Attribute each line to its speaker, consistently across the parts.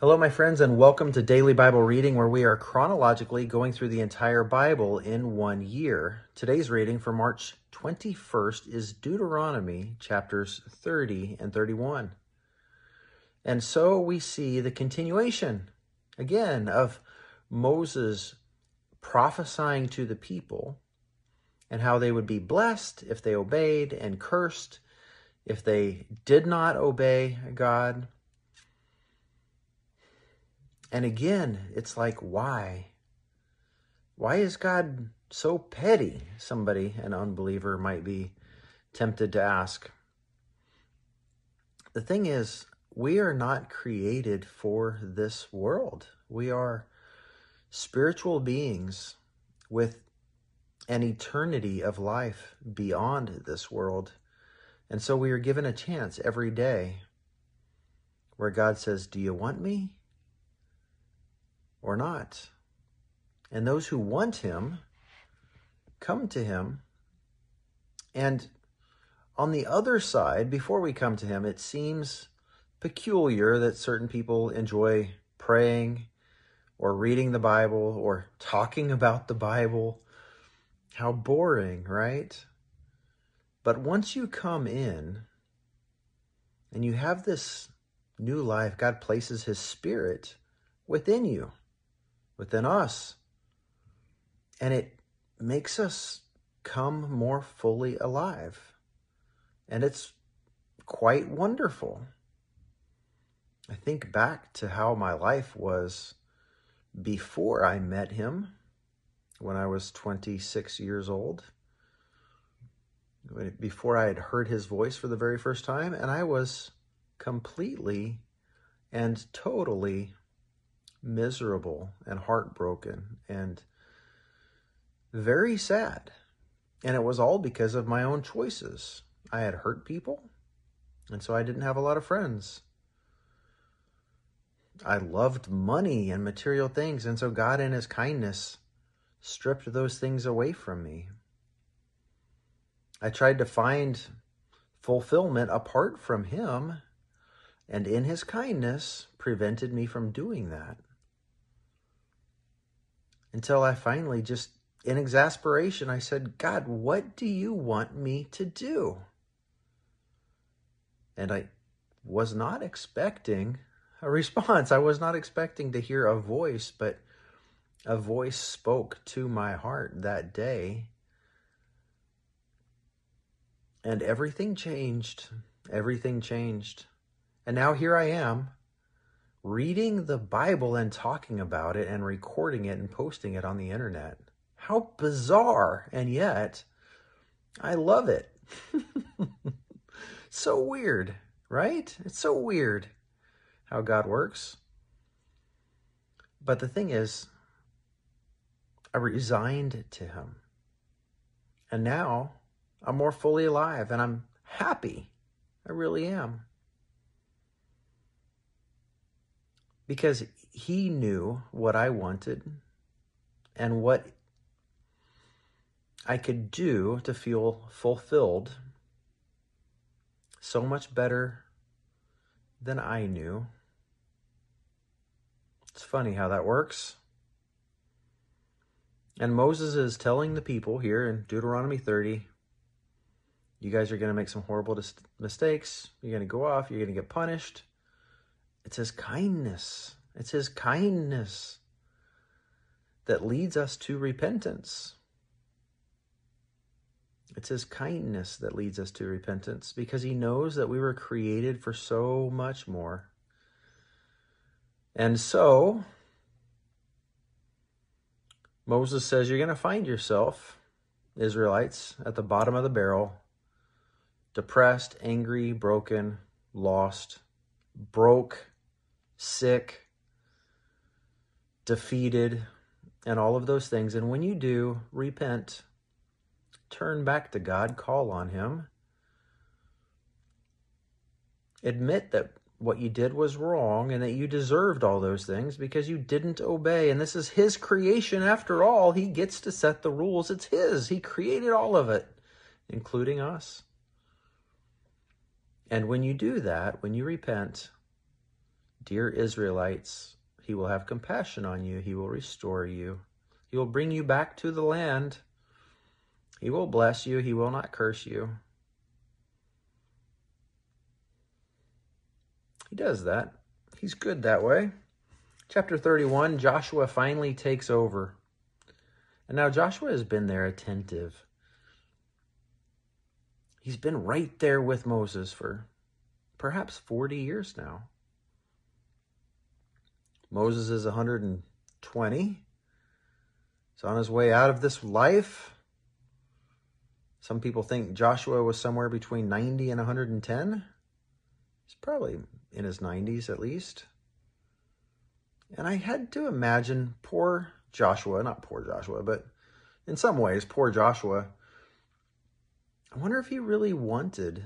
Speaker 1: Hello, my friends, and welcome to Daily Bible Reading, where we are chronologically going through the entire Bible in one year. Today's reading for March 21st is Deuteronomy chapters 30 and 31. And so we see the continuation again of Moses prophesying to the people and how they would be blessed if they obeyed and cursed if they did not obey God. And again, it's like, why? Why is God so petty? Somebody, an unbeliever, might be tempted to ask. The thing is, we are not created for this world. We are spiritual beings with an eternity of life beyond this world. And so we are given a chance every day where God says, Do you want me? Or not. And those who want him come to him. And on the other side, before we come to him, it seems peculiar that certain people enjoy praying or reading the Bible or talking about the Bible. How boring, right? But once you come in and you have this new life, God places his spirit within you within us. And it makes us come more fully alive. And it's quite wonderful. I think back to how my life was before I met him when I was 26 years old, before I had heard his voice for the very first time, and I was completely and totally miserable and heartbroken and very sad. And it was all because of my own choices. I had hurt people, and so I didn't have a lot of friends. I loved money and material things, and so God, in His kindness, stripped those things away from me. I tried to find fulfillment apart from Him, and in His kindness, prevented me from doing that until I finally just, in exasperation, I said, God, what do you want me to do? And I was not expecting a response. I was not expecting to hear a voice, but a voice spoke to my heart that day. And everything changed. Everything changed. And now here I am reading the Bible and talking about it and recording it and posting it on the internet. How bizarre. And yet, I love it. so weird, right? It's so weird how God works. But the thing is, I resigned to Him. And now I'm more fully alive and I'm happy. I really am. Because he knew what I wanted and what I could do to feel fulfilled so much better than I knew. It's funny how that works. And Moses is telling the people here in Deuteronomy 30 you guys are going to make some horrible mistakes. You're going to go off. You're going to get punished. It's His kindness. It's His kindness that leads us to repentance. It's His kindness that leads us to repentance because He knows that we were created for so much more. And so, Moses says, You're going to find yourself, Israelites, at the bottom of the barrel, depressed, angry, broken, lost, broke, sick, defeated, and all of those things. And when you do, repent, turn back to God, call on Him, admit that what you did was wrong and that you deserved all those things because you didn't obey. And this is His creation after all. He gets to set the rules, it's His. He created all of it, including us. And when you do that, when you repent, Dear Israelites, he will have compassion on you. He will restore you. He will bring you back to the land. He will bless you. He will not curse you. He does that. He's good that way. Chapter 31 Joshua finally takes over. And now Joshua has been there attentive. He's been right there with Moses for perhaps 40 years now. Moses is 120. He's on his way out of this life. Some people think Joshua was somewhere between 90 and 110. He's probably in his 90s at least. And I had to imagine poor Joshua, not poor Joshua, but in some ways, poor Joshua. I wonder if he really wanted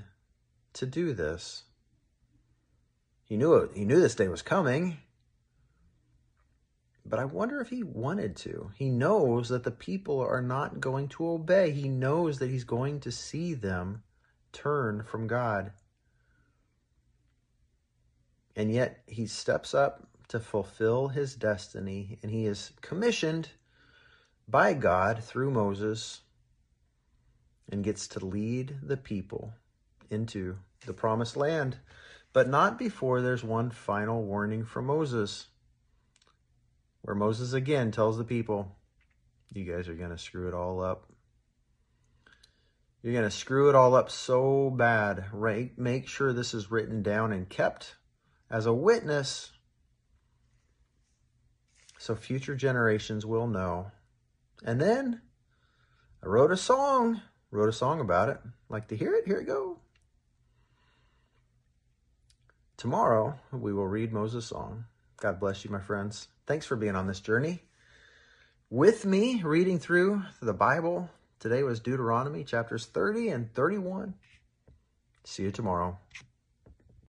Speaker 1: to do this. He knew it, he knew this day was coming. But I wonder if he wanted to. He knows that the people are not going to obey. He knows that he's going to see them turn from God. And yet he steps up to fulfill his destiny, and he is commissioned by God through Moses and gets to lead the people into the promised land. But not before there's one final warning from Moses, where Moses again tells the people, You guys are going to screw it all up. You're going to screw it all up so bad. Right? Make sure this is written down and kept as a witness so future generations will know. And then I wrote a song, wrote a song about it. Like to hear it? Here it go. Tomorrow we will read Moses' song. God bless you, my friends. Thanks for being on this journey with me, reading through the Bible. Today was Deuteronomy chapters 30 and 31. See you tomorrow.